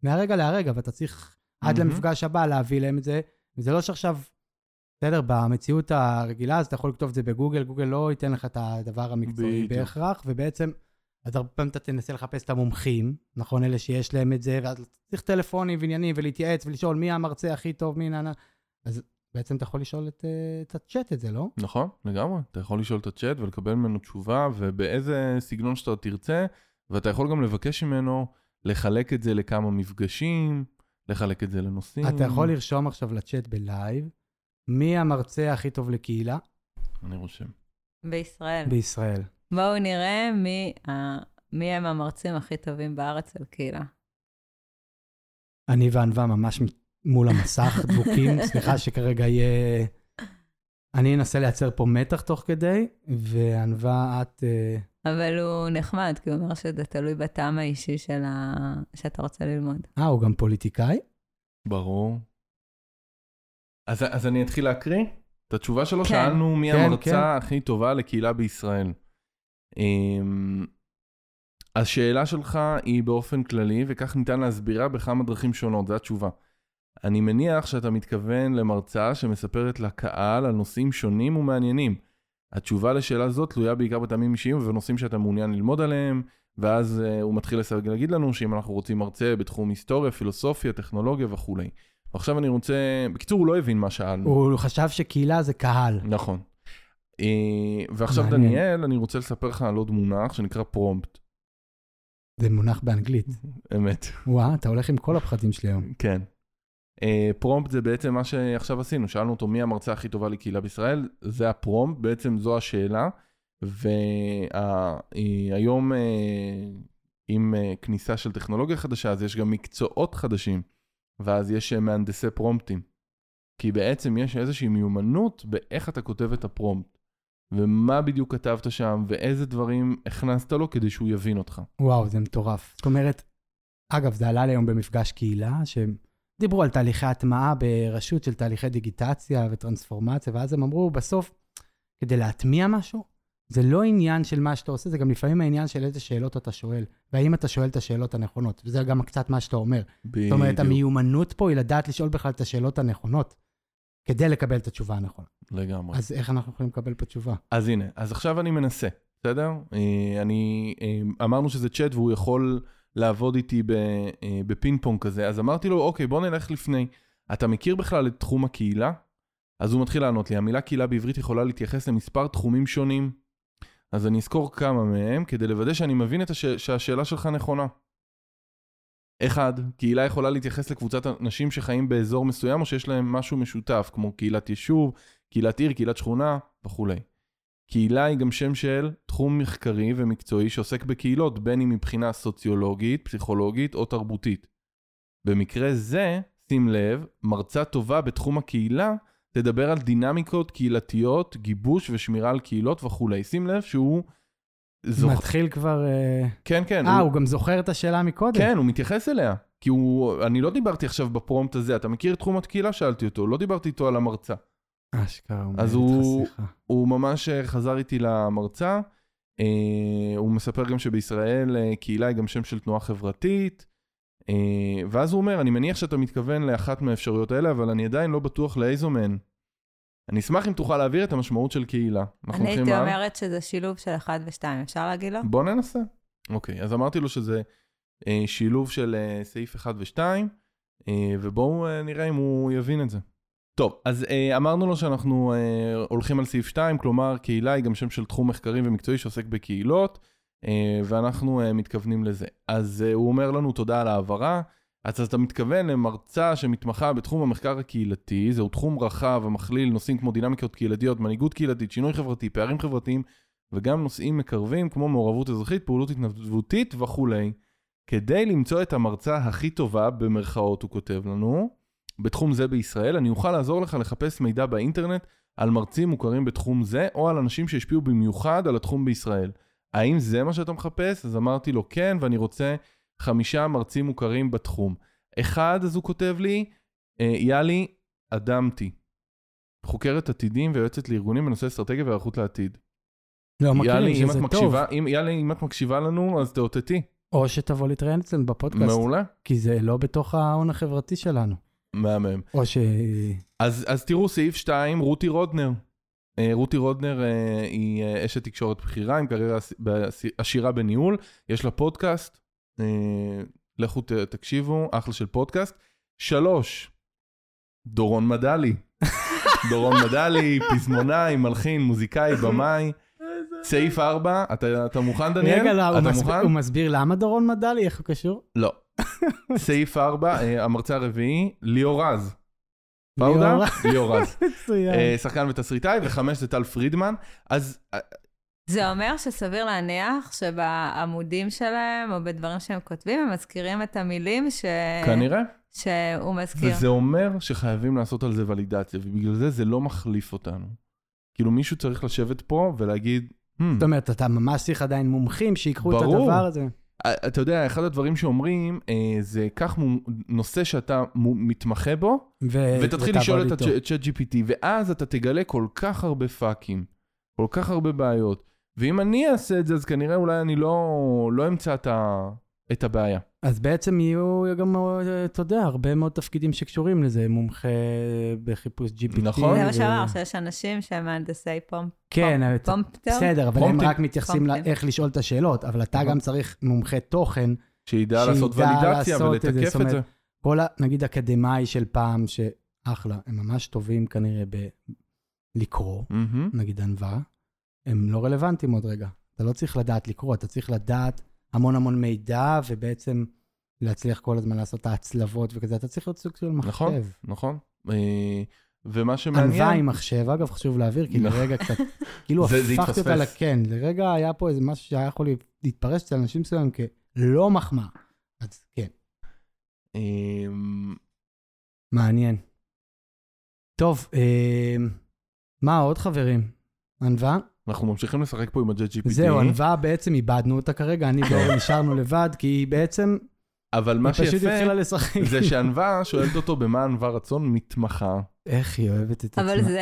C: מהרגע להרגע, ואתה צריך עד mm-hmm. למפגש הבא להביא להם את זה. וזה לא שעכשיו, בסדר, במציאות הרגילה, אז אתה יכול לכתוב את זה בגוגל, גוגל לא ייתן לך את הדבר המקצועי בדיוק. בהכרח, ובעצם, אז הרבה פעמים אתה תנסה לחפש את המומחים, נכון, אלה שיש להם את זה, ואז צריך טלפונים ועניינים ולהתייעץ ולשאול מי המרצה הכי טוב, מי נענה. אז בעצם אתה יכול לשאול את, אה, את הצ'אט את זה, לא?
B: נכון, לגמרי. אתה יכול לשאול את הצ'אט ולקבל ממנו תשובה, ובאיזה סגנון שאתה תרצה, ואתה יכול גם לבקש ממנו לחלק את זה לכמה מפגשים, לחלק את זה לנושאים.
C: אתה יכול לרשום עכשיו לצ'אט בלייב, מי המרצה הכי טוב לקהילה
B: אני רושם.
A: בישראל.
C: בישראל.
A: בואו נראה מי, ה... מי הם המרצים הכי טובים בארץ על קהילה.
C: אני וענווה ממש מול המסך דבוקים, סליחה שכרגע יהיה... אני אנסה לייצר פה מתח תוך כדי, וענווה, את... אה,
A: אבל הוא נחמד, כי הוא אומר שזה תלוי בטעם האישי של ה... שאתה רוצה ללמוד.
C: אה, הוא גם פוליטיקאי?
B: ברור. אז, אז אני אתחיל להקריא? את התשובה שלו
A: כן.
B: שאלנו מי
C: כן,
B: המרצה
C: כן.
B: הכי טובה לקהילה בישראל. אמ, השאלה שלך היא באופן כללי, וכך ניתן להסבירה בכמה דרכים שונות, זו התשובה. אני מניח שאתה מתכוון למרצה שמספרת לקהל על נושאים שונים ומעניינים. התשובה לשאלה זאת תלויה בעיקר בטעמים אישיים ובנושאים שאתה מעוניין ללמוד עליהם, ואז uh, הוא מתחיל לסרג להגיד לנו שאם אנחנו רוצים מרצה בתחום היסטוריה, פילוסופיה, טכנולוגיה וכולי. ועכשיו אני רוצה... בקיצור, הוא לא הבין מה שאלנו.
C: הוא חשב שקהילה זה קהל.
B: נכון. אה, ועכשיו,
C: מעניין.
B: דניאל, אני רוצה לספר לך על עוד מונח שנקרא פרומפט.
C: זה מונח באנגלית.
B: אמת,
C: וואה, אתה הולך עם כל הפחדים שלי היום.
B: כן. אה, פרומפט זה בעצם מה שעכשיו עשינו, שאלנו אותו מי המרצה הכי טובה לקהילה בישראל, זה הפרומפט, בעצם זו השאלה. והיום עם אה, כניסה של טכנולוגיה חדשה, אז יש גם מקצועות חדשים, ואז יש אה, מהנדסי פרומפטים. כי בעצם יש איזושהי מיומנות באיך אתה כותב את הפרומפט, ומה בדיוק כתבת שם, ואיזה דברים הכנסת לו כדי שהוא יבין אותך.
C: וואו, זה מטורף. זאת אומרת, אגב, זה עלה לי היום במפגש קהילה, שדיברו על תהליכי הטמעה ברשות של תהליכי דיגיטציה וטרנספורמציה, ואז הם אמרו, בסוף, כדי להטמיע משהו, זה לא עניין של מה שאתה עושה, זה גם לפעמים העניין של איזה שאלות אתה שואל, והאם אתה שואל את השאלות הנכונות, וזה גם קצת מה שאתה אומר. זאת אומרת,
B: בדיוק.
C: המיומנות פה היא לדעת לשאול בכלל את השאלות הנכונות, כדי לקבל את התשובה הנכונה.
B: לגמרי.
C: אז איך אנחנו יכולים לקבל פה תשובה?
B: אז הנה, אז עכשיו אני מנסה, בסדר? אה, אני, אה, אמרנו שזה צ'אט והוא יכול לעבוד איתי אה, בפינג פונג כזה, אז אמרתי לו, אוקיי, בוא נלך לפני. אתה מכיר בכלל את תחום הקהילה? אז הוא מתחיל לענות לי, המילה קהילה בעברית יכולה להתייחס למספר תחומים שונים. אז אני אזכור כמה מהם כדי לוודא שאני מבין הש... שהשאלה שלך נכונה. אחד, קהילה יכולה להתייחס לקבוצת אנשים שחיים באזור מסוים או שיש להם משהו משותף, כמו קהילת יישוב, קהילת עיר, קהילת שכונה וכולי. קהילה היא גם שם של תחום מחקרי ומקצועי שעוסק בקהילות, בין אם מבחינה סוציולוגית, פסיכולוגית או תרבותית. במקרה זה, שים לב, מרצה טובה בתחום הקהילה תדבר על דינמיקות קהילתיות, גיבוש ושמירה על קהילות וכולי. שים לב שהוא זוכר...
C: מתחיל כבר... אה,
B: כן, כן.
C: אה, הוא גם זוכר את השאלה מקודם.
B: כן, הוא מתייחס אליה. כי הוא... אני לא דיברתי עכשיו בפרומפט הזה, אתה מכיר את תחום הקהילה? שאלתי אותו, לא דיברתי איתו על המרצה.
C: אשכרה,
B: אז הוא-. הוא ממש אה, חזר איתי למרצה. אה, הוא מספר גם שבישראל אה, קהילה היא גם שם של תנועה חברתית. אה, ואז הוא אומר, אני מניח שאתה מתכוון לאחת מהאפשרויות האלה, אבל אני עדיין לא בטוח לאיזו מהן. אני אשמח אם תוכל להעביר את המשמעות של קהילה.
A: אני הייתי
B: הלאה?
A: אומרת שזה שילוב של אחד ושתיים, אפשר להגיד לו?
B: בוא ננסה. אוקיי, אז אמרתי לו שזה אה, שילוב של אה, סעיף 1 ו-2, אה, ובואו אה, נראה אם הוא יבין את זה. טוב, אז אה, אמרנו לו שאנחנו אה, הולכים על סעיף 2, כלומר קהילה היא גם שם של תחום מחקרי ומקצועי שעוסק בקהילות, אה, ואנחנו אה, מתכוונים לזה. אז אה, הוא אומר לנו תודה על ההעברה. אז אתה מתכוון למרצה שמתמחה בתחום המחקר הקהילתי, זהו תחום רחב המכליל נושאים כמו דינמיקות קהילתיות, מנהיגות קהילתית, שינוי חברתי, פערים חברתיים, וגם נושאים מקרבים כמו מעורבות אזרחית, פעילות התנדבותית וכולי. כדי למצוא את המרצה הכי טובה, במרכאות הוא כותב לנו, בתחום זה בישראל, אני אוכל לעזור לך לחפש מידע באינטרנט על מרצים מוכרים בתחום זה, או על אנשים שהשפיעו במיוחד על התחום בישראל. האם זה מה שאתה מחפש? אז אמרתי לו כן, ואני רוצה חמישה מרצים מוכרים בתחום. אחד, אז הוא כותב לי, אה, יאלי אדמתי, חוקרת עתידים ויועצת לארגונים בנושא אסטרטגיה והיערכות לעתיד.
C: לא,
B: יאלי,
C: מכירים
B: אם
C: שזה טוב.
B: מקשיבה, אם, יאלי, אם את מקשיבה לנו, אז תאותתי.
C: או שתבוא להתראיין אצלנו בפודקאסט.
B: מעולה.
C: כי זה לא בתוך ההון החברתי שלנו.
B: מהמם.
C: או ש...
B: אז, אז תראו, סעיף 2, רותי רודנר. אה, רותי רודנר אה, היא אה, אשת תקשורת בכירה עם קריירה עשירה בניהול, יש לה פודקאסט, לכו תקשיבו, אחלה של פודקאסט. שלוש, דורון מדלי. דורון מדלי, פזמונאי, מלחין, מוזיקאי, במאי. סעיף 4, אתה, אתה מוכן, דניאל?
C: רגע, לא, הוא
B: אתה
C: מסביר-
B: מוכן?
C: הוא מסביר למה דורון מדלי, איך הוא קשור?
B: לא. סעיף 4, אה, המרצה הרביעי, ליאור רז. פאודה?
C: ליאור
B: רז.
C: מצוין.
B: אה, שחקן ותסריטאי, וחמש זה טל פרידמן. אז אה,
A: זה אומר שסביר להניח שבעמודים שלהם, או בדברים שהם כותבים, הם מזכירים את המילים ש...
B: כנראה.
A: שהוא מזכיר.
B: וזה אומר שחייבים לעשות על זה ולידציה, ובגלל זה זה לא מחליף אותנו. כאילו מישהו צריך לשבת פה ולהגיד, "Hmm,
C: זאת אומרת, אתה ממש צריך עדיין מומחים שיקחו את
B: ברור.
C: הדבר הזה.
B: אה, אתה יודע, אחד הדברים שאומרים, אה, זה קח נושא שאתה מתמחה בו,
C: ו-
B: ותתחיל לשאול את. ה-chat GPT, ואז אתה תגלה כל כך הרבה פאקים, כל כך הרבה בעיות. ואם אני אעשה את זה, אז כנראה אולי אני לא, לא אמצא את, ה, את הבעיה.
C: אז בעצם יהיו גם, אתה יודע, הרבה מאוד תפקידים שקשורים לזה, מומחה בחיפוש GPT.
B: נכון.
A: זה מה שאמר, שיש אנשים שהם מהנדסי פומפ.
C: כן. בסדר, אבל הם. רק מתייחסים. לאיך לשאול את השאלות, אבל אתה
B: נכון.
C: גם צריך מומחה תוכן.
B: שידע לעשות ולידציה
C: לעשות את זה,
B: ולתקף
C: זאת
B: את זה.
C: אומרת, כל, ה- נגיד, אקדמאי של פעם, שאחלה, הם ממש טובים כנראה בלקרוא. נגיד ענווה, הם לא רלוונטיים עוד רגע. אתה לא צריך לדעת לקרוא, אתה צריך לדעת המון המון מידע, ובעצם להצליח כל הזמן לעשות את ההצלבות וכזה, אתה צריך להיות סוג של מחשב.
B: נכון, נכון. אה, ומה
C: ענווה
B: שמעניין,
C: עם מחשב, אגב, חשוב להעביר, כי
B: נכון.
C: לרגע קצת, כאילו הפכתי אותה. לכן, לרגע היה פה איזה משהו שהיה יכול להתפרש אצל אנשים מסוימים כלא מחמאה. אז כן,
B: אמ,
C: מעניין. טוב, אה, מה עוד חברים? ענווה?
B: אנחנו ממשיכים לשחק פה עם ה-Jet GPT.
C: זהו, ענווה בעצם איבדנו אותה כרגע, אני ואורן נשארנו לבד, כי היא בעצם,
B: אבל מה
C: היא פשוט
B: שיפה,
C: התחילה לשחק.
B: זה שענווה שואלת אותו במה ענווה רצון מתמחה.
C: איך היא אוהבת את עצמה.
A: אבל זה...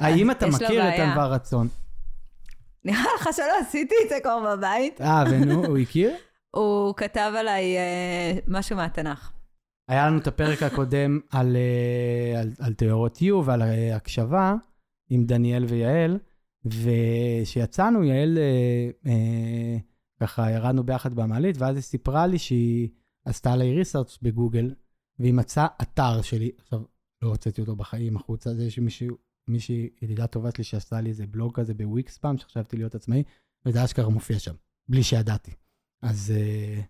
C: האם אתה מכיר את. ענווה רצון?
A: נראה לך שלא עשיתי את זה כבר בבית.
C: אה, ונו, הוא הכיר?
A: הוא כתב עליי אה, משהו מהתנ"ך.
C: היה לנו את הפרק הקודם על, אה, על, על תיאוריות U ועל אה, הקשבה עם דניאל ויעל, וכשיצאנו, יעל, אה, אה, ככה ירדנו ביחד במעלית, ואז היא סיפרה לי שהיא עשתה עליי ריסרצ' בגוגל, והיא מצאה אתר שלי, עכשיו, לא הוצאתי אותו בחיים החוצה, זה שמישהו, מישהי, ידידה טובה שלי שעשתה לי איזה בלוג כזה בוויקס פעם, שחשבתי להיות עצמאי, וזה אשכרה מופיע שם, בלי שידעתי. אז אה,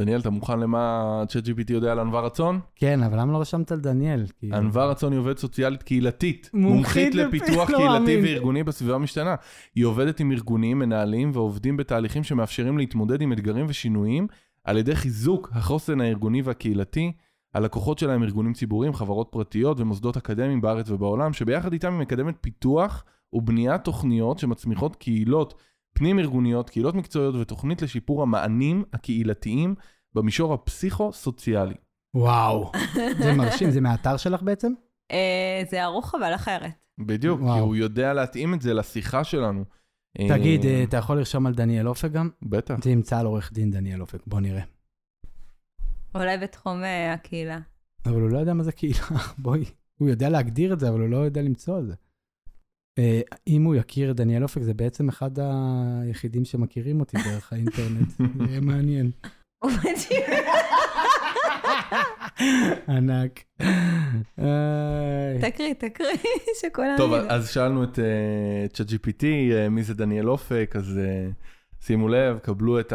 B: דניאל, אתה מוכן למה ה-Chat GPT יודע על ענווה רצון?
C: כן, אבל למה לא רשמת על דניאל?
B: ענווה רצון היא עובדת סוציאלית קהילתית.
C: מומחית
B: מומחית
C: לפ-
B: לפיתוח
C: לא
B: קהילתי. וארגוני בסביבה המשתנה. היא עובדת עם ארגונים, מנהלים ועובדים בתהליכים שמאפשרים להתמודד עם אתגרים ושינויים על ידי חיזוק החוסן הארגוני והקהילתי. הלקוחות שלה הם ארגונים ציבוריים, חברות פרטיות ומוסדות אקדמיים בארץ ובעולם, שביחד איתם היא מקדמת פיתוח ובניית תוכניות שמצמיחות קהילות פנים-ארגוניות, קהילות מקצועיות ותוכנית לשיפור המענים הקהילתיים במישור הפסיכו-סוציאלי.
C: וואו, זה מרשים, זה מהאתר שלך בעצם?
A: אה, זה ערוך אבל אחרת.
B: בדיוק, כי. הוא יודע להתאים את זה לשיחה שלנו.
C: תגיד,
B: אה,
C: אה, אתה יכול לרשום על דניאל אופק גם?
B: בטח.
C: זה ימצא על עורך דין דניאל אופק, בוא נראה.
A: אולי בתחום אה, הקהילה.
C: אבל הוא לא יודע מה זה קהילה, בואי. הוא יודע להגדיר את זה, אבל הוא לא יודע למצוא את זה. אה, אם הוא יכיר את דניאל אופק, זה בעצם אחד היחידים שמכירים אותי דרך האינטרנט. זה יהיה מעניין.
A: הוא מדהים.
C: ענק.
A: תקריא, תקריא, שכולם
B: טוב. אז שאלנו את צ'אט GPT, מי זה דניאל אופק, אז אה, שימו לב, קבלו את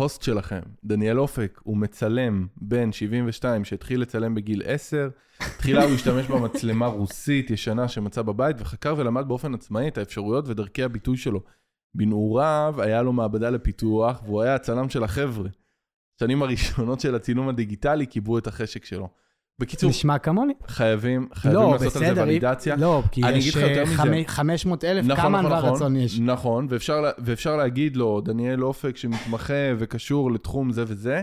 B: ההוסט שלכם. דניאל אופק הוא מצלם בן 72 שהתחיל לצלם בגיל 10. תחילה הוא השתמש במצלמה רוסית ישנה שמצא בבית, וחקר ולמד באופן עצמאי את האפשרויות ודרכי הביטוי שלו. בנעוריו היה לו מעבדה לפיתוח, והוא היה הצלם של החבר'ה. השנים הראשונות של הצילום הדיגיטלי קיבעו את החשק שלו. בקיצור,
C: נשמע כמוני.
B: חייבים, חייבים
C: לא,
B: לעשות על זה
C: בסדר.
B: ולידציה.
C: לא, כי
B: אני
C: יש
B: אגיד לך יותר מזה.
C: 500 אלף,
B: נכון,
C: כמה
B: נכון, נכון,
C: רצון יש.
B: נכון, ואפשר, ואפשר להגיד לו, דניאל אופק שמתמחה וקשור לתחום זה וזה,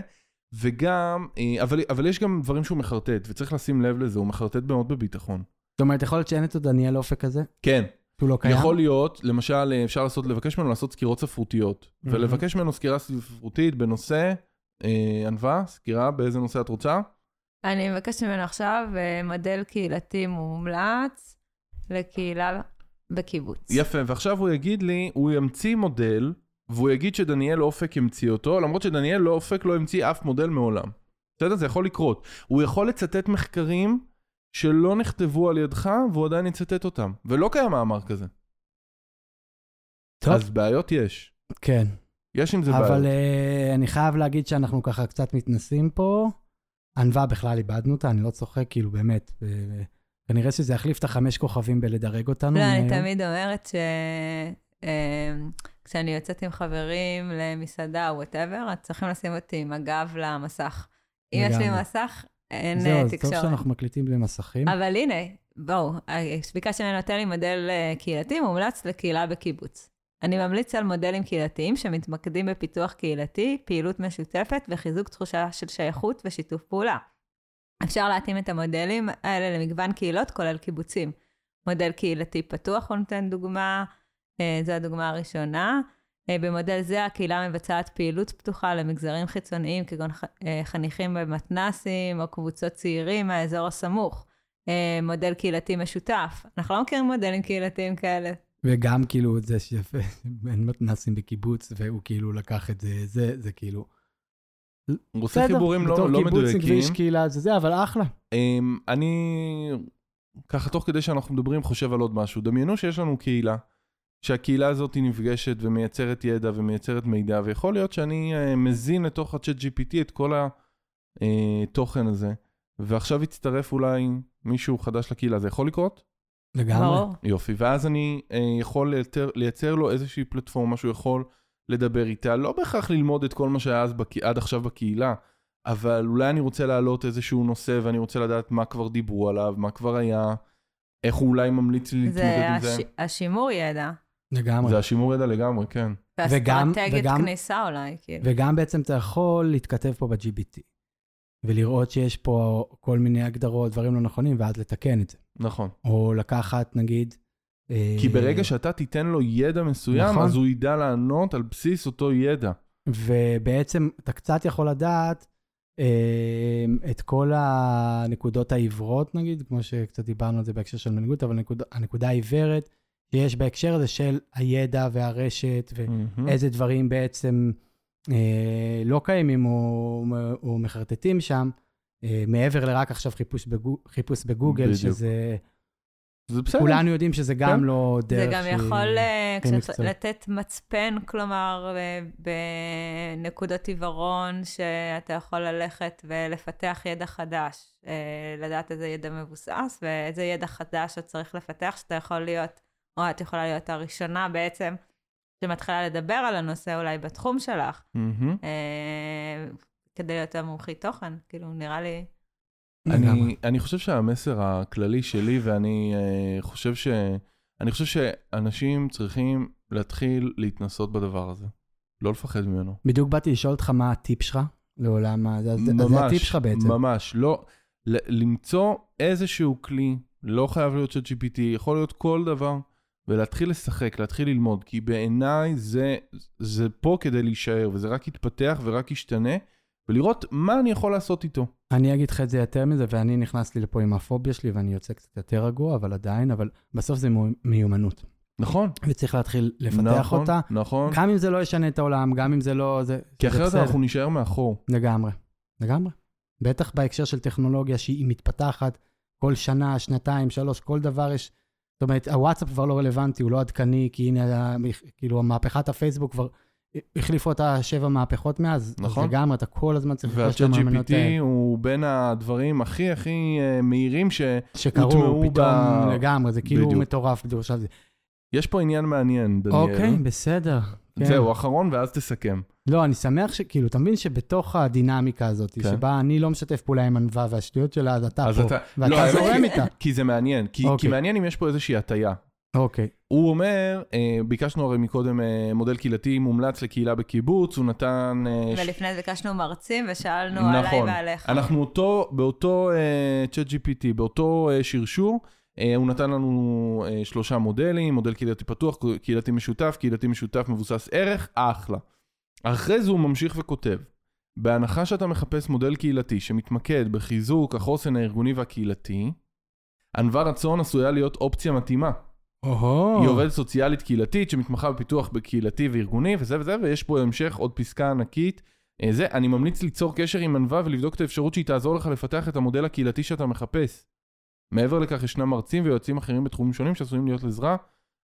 B: וגם, אה, אבל, אבל יש גם דברים שהוא מחרטט, וצריך לשים לב לזה, הוא מחרטט מאוד בביטחון.
C: זאת אומרת, יכול להיות שאין את דניאל אופק הזה?
B: כן,
C: שהוא לא קיים?
B: יכול להיות, למשל, אה, אפשר לעשות, לבקש ממנו לעשות סקירות ספרותיות,
C: מהמם.
B: ולבקש ממנו סקירה ספרותית בנושא, אה, ענווה, סקירה, באיזה נושא את רוצה?
A: אני מבקשת ממנו עכשיו אה, מודל קהילתי מומלץ לקהילה בקיבוץ.
B: יפה, ועכשיו הוא יגיד לי, הוא ימציא מודל, והוא יגיד שדניאל אופק המציא אותו, למרות שדניאל לא אופק לא המציא אף מודל מעולם. בסדר? זה יכול לקרות. הוא יכול לצטט מחקרים שלא נכתבו על ידך, והוא עדיין יצטט אותם. ולא קיים מאמר כזה.
C: טוב.
B: אז בעיות יש.
C: כן.
B: יש עם זה
C: אבל
B: בעיות.
C: אה, אני חייב להגיד שאנחנו ככה קצת מתנסים פה. ענווה בכלל איבדנו אותה, אני לא צוחק, כאילו, באמת. כנראה שזה יחליף את החמש כוכבים בלדרג אותנו.
A: לא, אני. תמיד אומרת ש... אמ, כשאני יוצאת עם חברים למסעדה או whatever, אז צריכים לשים אותי עם הגב למסך. אם יש לי. מסך, אין
C: זהו,
A: אה,
C: אז טוב
A: תקשורת.
C: שאנחנו מקליטים בלי מסכים.
A: אבל הנה, בואו, ביקשת ממנו נותן לי מודל אה, קהילתי מומלץ לקהילה בקיבוץ. אני ממליץ על מודלים קהילתיים שמתמקדים בפיתוח קהילתי, פעילות משותפת וחיזוק תחושה של שייכות ושיתוף פעולה. אפשר להתאים את המודלים האלה למגוון קהילות, כולל קיבוצים. מודל קהילתי פתוח, הוא נותן דוגמה, אה, זו הדוגמה הראשונה. אה, במודל זה הקהילה מבצעת פעילות פתוחה למגזרים חיצוניים, כגון אה, חניכים במתנסים או קבוצות צעירים מהאזור הסמוך. מודל קהילתי משותף. אנחנו לא מכירים מודלים קהילתיים כאלה.
C: וגם כאילו זה שיפה, אין מתנסים בקיבוץ, והוא כאילו לקח את זה, זה, זה כאילו...
B: הוא עושה חיבורים לא, לא
C: בתור קיבוצניק
B: מדויקים.
C: ואיש קהילה זה זה, אבל אחלה.
B: אמ, אני, ככה תוך כדי שאנחנו מדברים, חושב על עוד משהו. דמיינו שיש לנו קהילה, שהקהילה הזאת היא נפגשת ומייצרת ידע ומייצרת מידע, ויכול להיות שאני אה, מזין לתוך הצ'אט GPT את כל התוכן הזה, ועכשיו יצטרף אולי מישהו חדש לקהילה. זה יכול לקרות?
C: לגמרי.
A: ברור.
B: יופי. ואז אני אה, יכול לייצר, לייצר לו איזושהי פלטפורמה שהוא יכול לדבר איתה, לא בהכרח ללמוד את כל מה שהיה אז בק... עד עכשיו בקהילה, אבל אולי אני רוצה להעלות איזשהו נושא ואני רוצה לדעת מה כבר דיברו עליו, מה כבר היה, איך הוא אולי ממליץ לי
A: זה
B: להתמודד עם זה.
A: הש... השימור ידע.
C: לגמרי.
B: זה השימור ידע לגמרי, כן.
A: ואסטרטגיית כניסה אולי, כאילו.
C: וגם בעצם אתה יכול להתכתב פה ב-GBT, ולראות שיש פה כל מיני הגדרות, דברים לא נכונים, ואז לתקן את זה.
B: נכון.
C: או לקחת, נגיד... אה,
B: כי ברגע שאתה תיתן לו ידע מסוים,
C: נכון.
B: אז הוא ידע לענות על בסיס אותו ידע.
C: ובעצם אתה קצת יכול לדעת אה, את כל הנקודות העיוורות, נגיד, כמו שקצת דיברנו על זה בהקשר של מנהיגות, אבל הנקודה, הנקודה העיוורת שיש בהקשר הזה של הידע והרשת. ואיזה דברים בעצם אה, לא קיימים או, או מחרטטים שם, אה, מעבר לרק עכשיו חיפוש, בגו, חיפוש בגוגל,
B: בדיוק.
C: שזה...
B: זה בסדר.
C: כולנו יודעים שזה גם
B: כן.
C: לא
A: זה
C: דרך
A: גם
C: שהיא-
A: יכול אה,
C: כן.
A: לתת מצפן, כלומר, אה, בנקודות עיוורון, שאתה יכול ללכת ולפתח ידע חדש, אה, לדעת איזה ידע מבוסס ואיזה ידע חדש את צריך לפתח, שאתה יכול להיות, או את יכולה להיות הראשונה בעצם, שמתחילה לדבר על הנושא אולי בתחום שלך,
B: מהמם.
A: אה, כדי להיות המומחית תוכן, כאילו, נראה לי...
B: אני, אני חושב שהמסר הכללי שלי, ואני uh, חושב ש... אני חושב שאנשים צריכים להתחיל להתנסות בדבר הזה. לא לפחד ממנו.
C: בדיוק באתי לשאול אותך מה הטיפ שלך לעולם ה... זה, זה,
B: ממש,
C: זה הטיפ שלך בעצם.
B: ממש. לא, ל- למצוא איזשהו כלי, לא חייב להיות של GPT, יכול להיות כל דבר, ולהתחיל לשחק, להתחיל ללמוד, כי בעיניי זה, זה פה כדי להישאר, וזה רק יתפתח ורק ישתנה, ולראות מה אני יכול לעשות איתו.
C: אני אגיד לך את זה יותר מזה, ואני נכנס לי לפה עם הפוביה שלי, ואני יוצא קצת יותר רגוע, אבל עדיין, אבל בסוף זה מיומנות.
B: נכון.
C: וצריך להתחיל לפתח
B: נכון,
C: אותה,
B: נכון.
C: גם אם זה לא ישנה את העולם, גם אם זה לא... זה,
B: כי
C: זה
B: אחרת
C: בסדר.
B: אנחנו נישאר מאחור.
C: לגמרי, לגמרי. בטח בהקשר של טכנולוגיה שהיא מתפתחת כל שנה, שנתיים, שלוש, כל דבר יש... זאת אומרת, הוואטסאפ כבר לא רלוונטי, הוא לא עדכני, כי הנה, כאילו, מהפכת הפייסבוק כבר החליפו אותה שבע מהפכות מאז.
B: נכון.
C: אז לגמרי, אתה כל הזמן צריך
B: והצ'אט
C: למאמנות
B: GPT
C: האלה.
B: הוא בין הדברים הכי הכי אה, מהירים ש...
C: שקרו
B: הוטמעו
C: פתאום
B: ב-
C: לגמרי, זה כאילו
B: בדיוק.
C: מטורף בדיוק. זה-
B: יש פה עניין מעניין, דניאל.
C: אוקיי, בסדר. כן.
B: זהו, אחרון ואז תסכם.
C: לא, אני שמח שכאילו, אתה מבין שבתוך הדינמיקה הזאת,
B: כן.
C: שבה אני לא משתף פעולה עם ענווה והשטויות שלה, אז אתה
B: אז
C: פה,
B: אתה- לא,
C: ואתה
B: האמת
C: זורם איתה.
B: כי זה מעניין. כי, כי
C: אוקיי.
B: מעניין אם יש פה איזושהי הטיה.
C: אוקיי.
B: הוא אומר, אה, ביקשנו הרי מקודם אה, מודל קהילתי מומלץ לקהילה בקיבוץ, הוא נתן... אה, ש-
A: ולפני זה ביקשנו מרצים ושאלנו עליי
B: נכון.
A: ועליך.
B: אנחנו אותו, באותו צ'אט GPT, באותו אה, שרשור, אה, הוא נתן לנו אה, שלושה מודלים, מודל קהילתי פתוח, קהילתי משותף, קהילתי משותף מבוסס ערך, אחלה. אחרי זה הוא ממשיך וכותב, בהנחה שאתה מחפש מודל קהילתי שמתמקד בחיזוק החוסן הארגוני והקהילתי, ענווה רצון עשויה להיות אופציה מתאימה.
C: או-הו.
B: היא עובדת סוציאלית קהילתית שמתמחה בפיתוח בקהילתי וארגוני וזה וזה, ויש פה המשך עוד פסקה ענקית. אה, זה, אני ממליץ ליצור קשר עם ענווה ולבדוק את האפשרות שהיא תעזור לך לפתח את המודל הקהילתי שאתה מחפש. מעבר לכך, ישנם מרצים ויועצים אחרים בתחומים שונים שעשויים להיות לעזרה.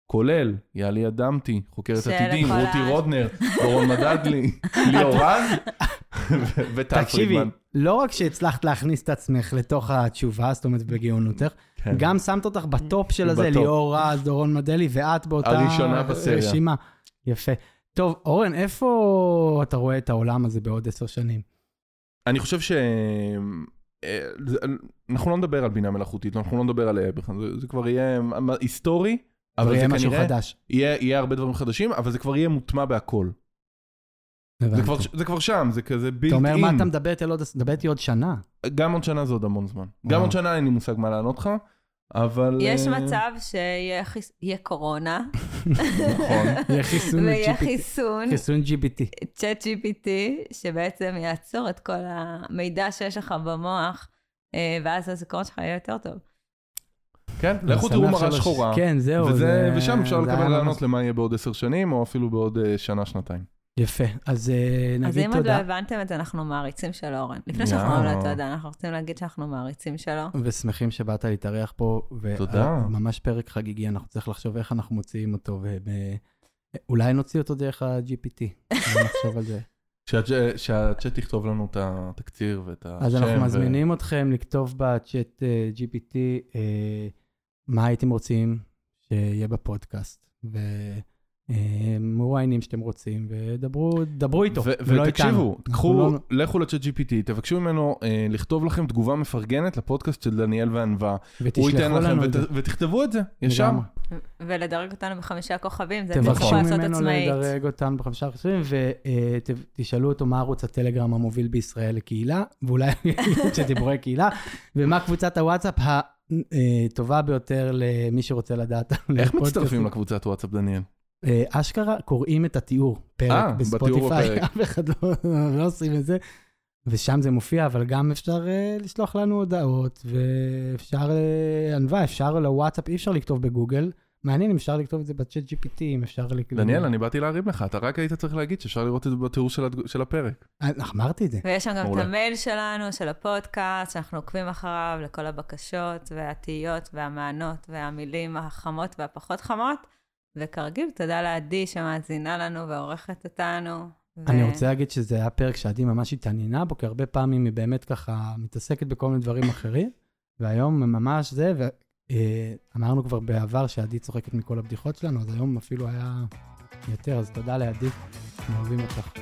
B: כולל יאלי אדמתי, חוקרת עתידים, רותי רודנר, דורון מדדלי, ליאור רז וטל
C: תקשיבי,
B: פרידמן.
C: לא רק שהצלחת להכניס את עצמך לתוך התשובה, זאת אומרת בגאונותך,
B: כן.
C: גם שמת אותך בטופ של הזה. ליאור רז, דורון מדלי, ואת באותה. רשימה. יפה. טוב, אורן, איפה אתה רואה את העולם הזה בעוד עשר שנים?
B: אני חושב ש... אה, זה- אנחנו לא נדבר על בינה מלאכותית, אנחנו לא נדבר על AI בכלל, זה- זה כבר יהיה היסטורי, אבל
C: יהיה
B: זה
C: משהו
B: כנראה,
C: חדש.
B: יהיה יהיה הרבה דברים חדשים, אבל זה כבר יהיה מוטמע בהכל. זה. כבר- זה כבר שם, זה כזה בילט
C: אתה אומר, מה
B: אין.
C: אתה מדבר איתי עוד- שנה?
B: גם עוד שנה זה עוד המון זמן. גם. עוד שנה אין לי מושג מה לענות לך, אבל...
A: יש
B: אה,
A: מצב שיהיה חיס- קורונה,
B: נכון.
C: יהיה חיסון
A: ויהיה
C: GPT.
A: חיסון,
C: חיסון GPT.
A: צ'אט GPT, שבעצם יעצור את כל המידע שיש לך במוח, אה, ואז הזיכרון שלך יהיה יותר טוב.
B: כן, לכו תראו מראה שחורה.
C: כן, זהו.
B: וזה,
C: זה-
B: ושם אפשר לקבל רעיונות למה יהיה בעוד עשר שנים, או אפילו בעוד אה, שנה, שנתיים.
C: יפה, אז אה,
A: אז
C: נגיד
A: אם עוד לא
C: תודה,
A: הבנתם את זה, אנחנו מעריצים של אורן. לפני שאנחנו אומרים. לו תודה, אנחנו רוצים להגיד שאנחנו מעריצים שלו.
C: ושמחים שבאת להתארח פה.
B: תודה.
C: ממש פרק חגיגי, אנחנו צריך לחשוב איך אנחנו מוציאים אותו, ואולי נוציא אותו דרך ה-GPT. נחשוב על זה.
B: שהצ'- שהצ'אט יכתוב לנו את התקציר ואת השם.
C: אז אנחנו מזמינים אתכם לכתוב בצ'אט אה, GPT אה, מה הייתם רוצים שיהיה בפודקאסט, ומו העניינים שאתם רוצים, ודברו דברו איתו,
B: ו-
C: ולא איתנו.
B: ותקשיבו,
C: לא-
B: לכו לצ'אט GPT, תבקשו ממנו אה, לכתוב לכם תגובה מפרגנת לפודקאסט של דניאל וענווה. הוא ייתן
C: ותשלחו
B: לכם
C: לנו את
B: ות-
C: זה.
B: ותכתבו את זה, ישר.
A: ולדרג אותנו בחמישה כוכבים, זה אתם
C: תבקשו
A: יכולים לעשות
C: ממנו
A: עצמאית.
C: לדרג אותנו בחמישה חסויים, ותשאלו אותו מה ערוץ הטלגרם המוביל בישראל לקהילה, ואולי שדיבורי קהילה, ומה קבוצת הוואטסאפ הטובה ביותר למי שרוצה לדעת.
B: איך. מצטרפים לקבוצת וואטסאפ, דניאל?
C: אה, אשכרה קוראים את התיאור, פרק
B: אה, בתיאור
C: בספוטיפיי. אף אחד לא, לא עושים את זה. ושם זה מופיע, אבל גם אפשר אה, לשלוח לנו הודעות, ואפשר, ענווה, אפשר לוואטסאפ, אי אפשר לכתוב בגוגל. מעניין אם אפשר לכתוב את זה בצ'אט GPT, אם אפשר... לכ-
B: דניאל, אני באתי להרים לך, אתה רק היית צריך להגיד שאפשר לראות את זה בתיאור של הד- של הפרק.
C: אמרתי את זה.
A: ויש שם גם את. המייל שלנו, של הפודקאסט, שאנחנו עוקבים אחריו לכל הבקשות והתהיות והמענות והמילים החמות והפחות חמות. וכרגיל, תודה לעדי שמאזינה לנו ועורכת אותנו. ו-
C: אני רוצה להגיד שזה היה פרק שעדי ממש התעניינה בו, כי הרבה פעמים היא באמת ככה מתעסקת בכל מיני דברים אחרים, והיום ממש זה, ואמרנו כבר בעבר שעדי צוחקת מכל הבדיחות שלנו, אז היום אפילו היה יותר, אז תודה לעדי, אנחנו אוהבים אותך.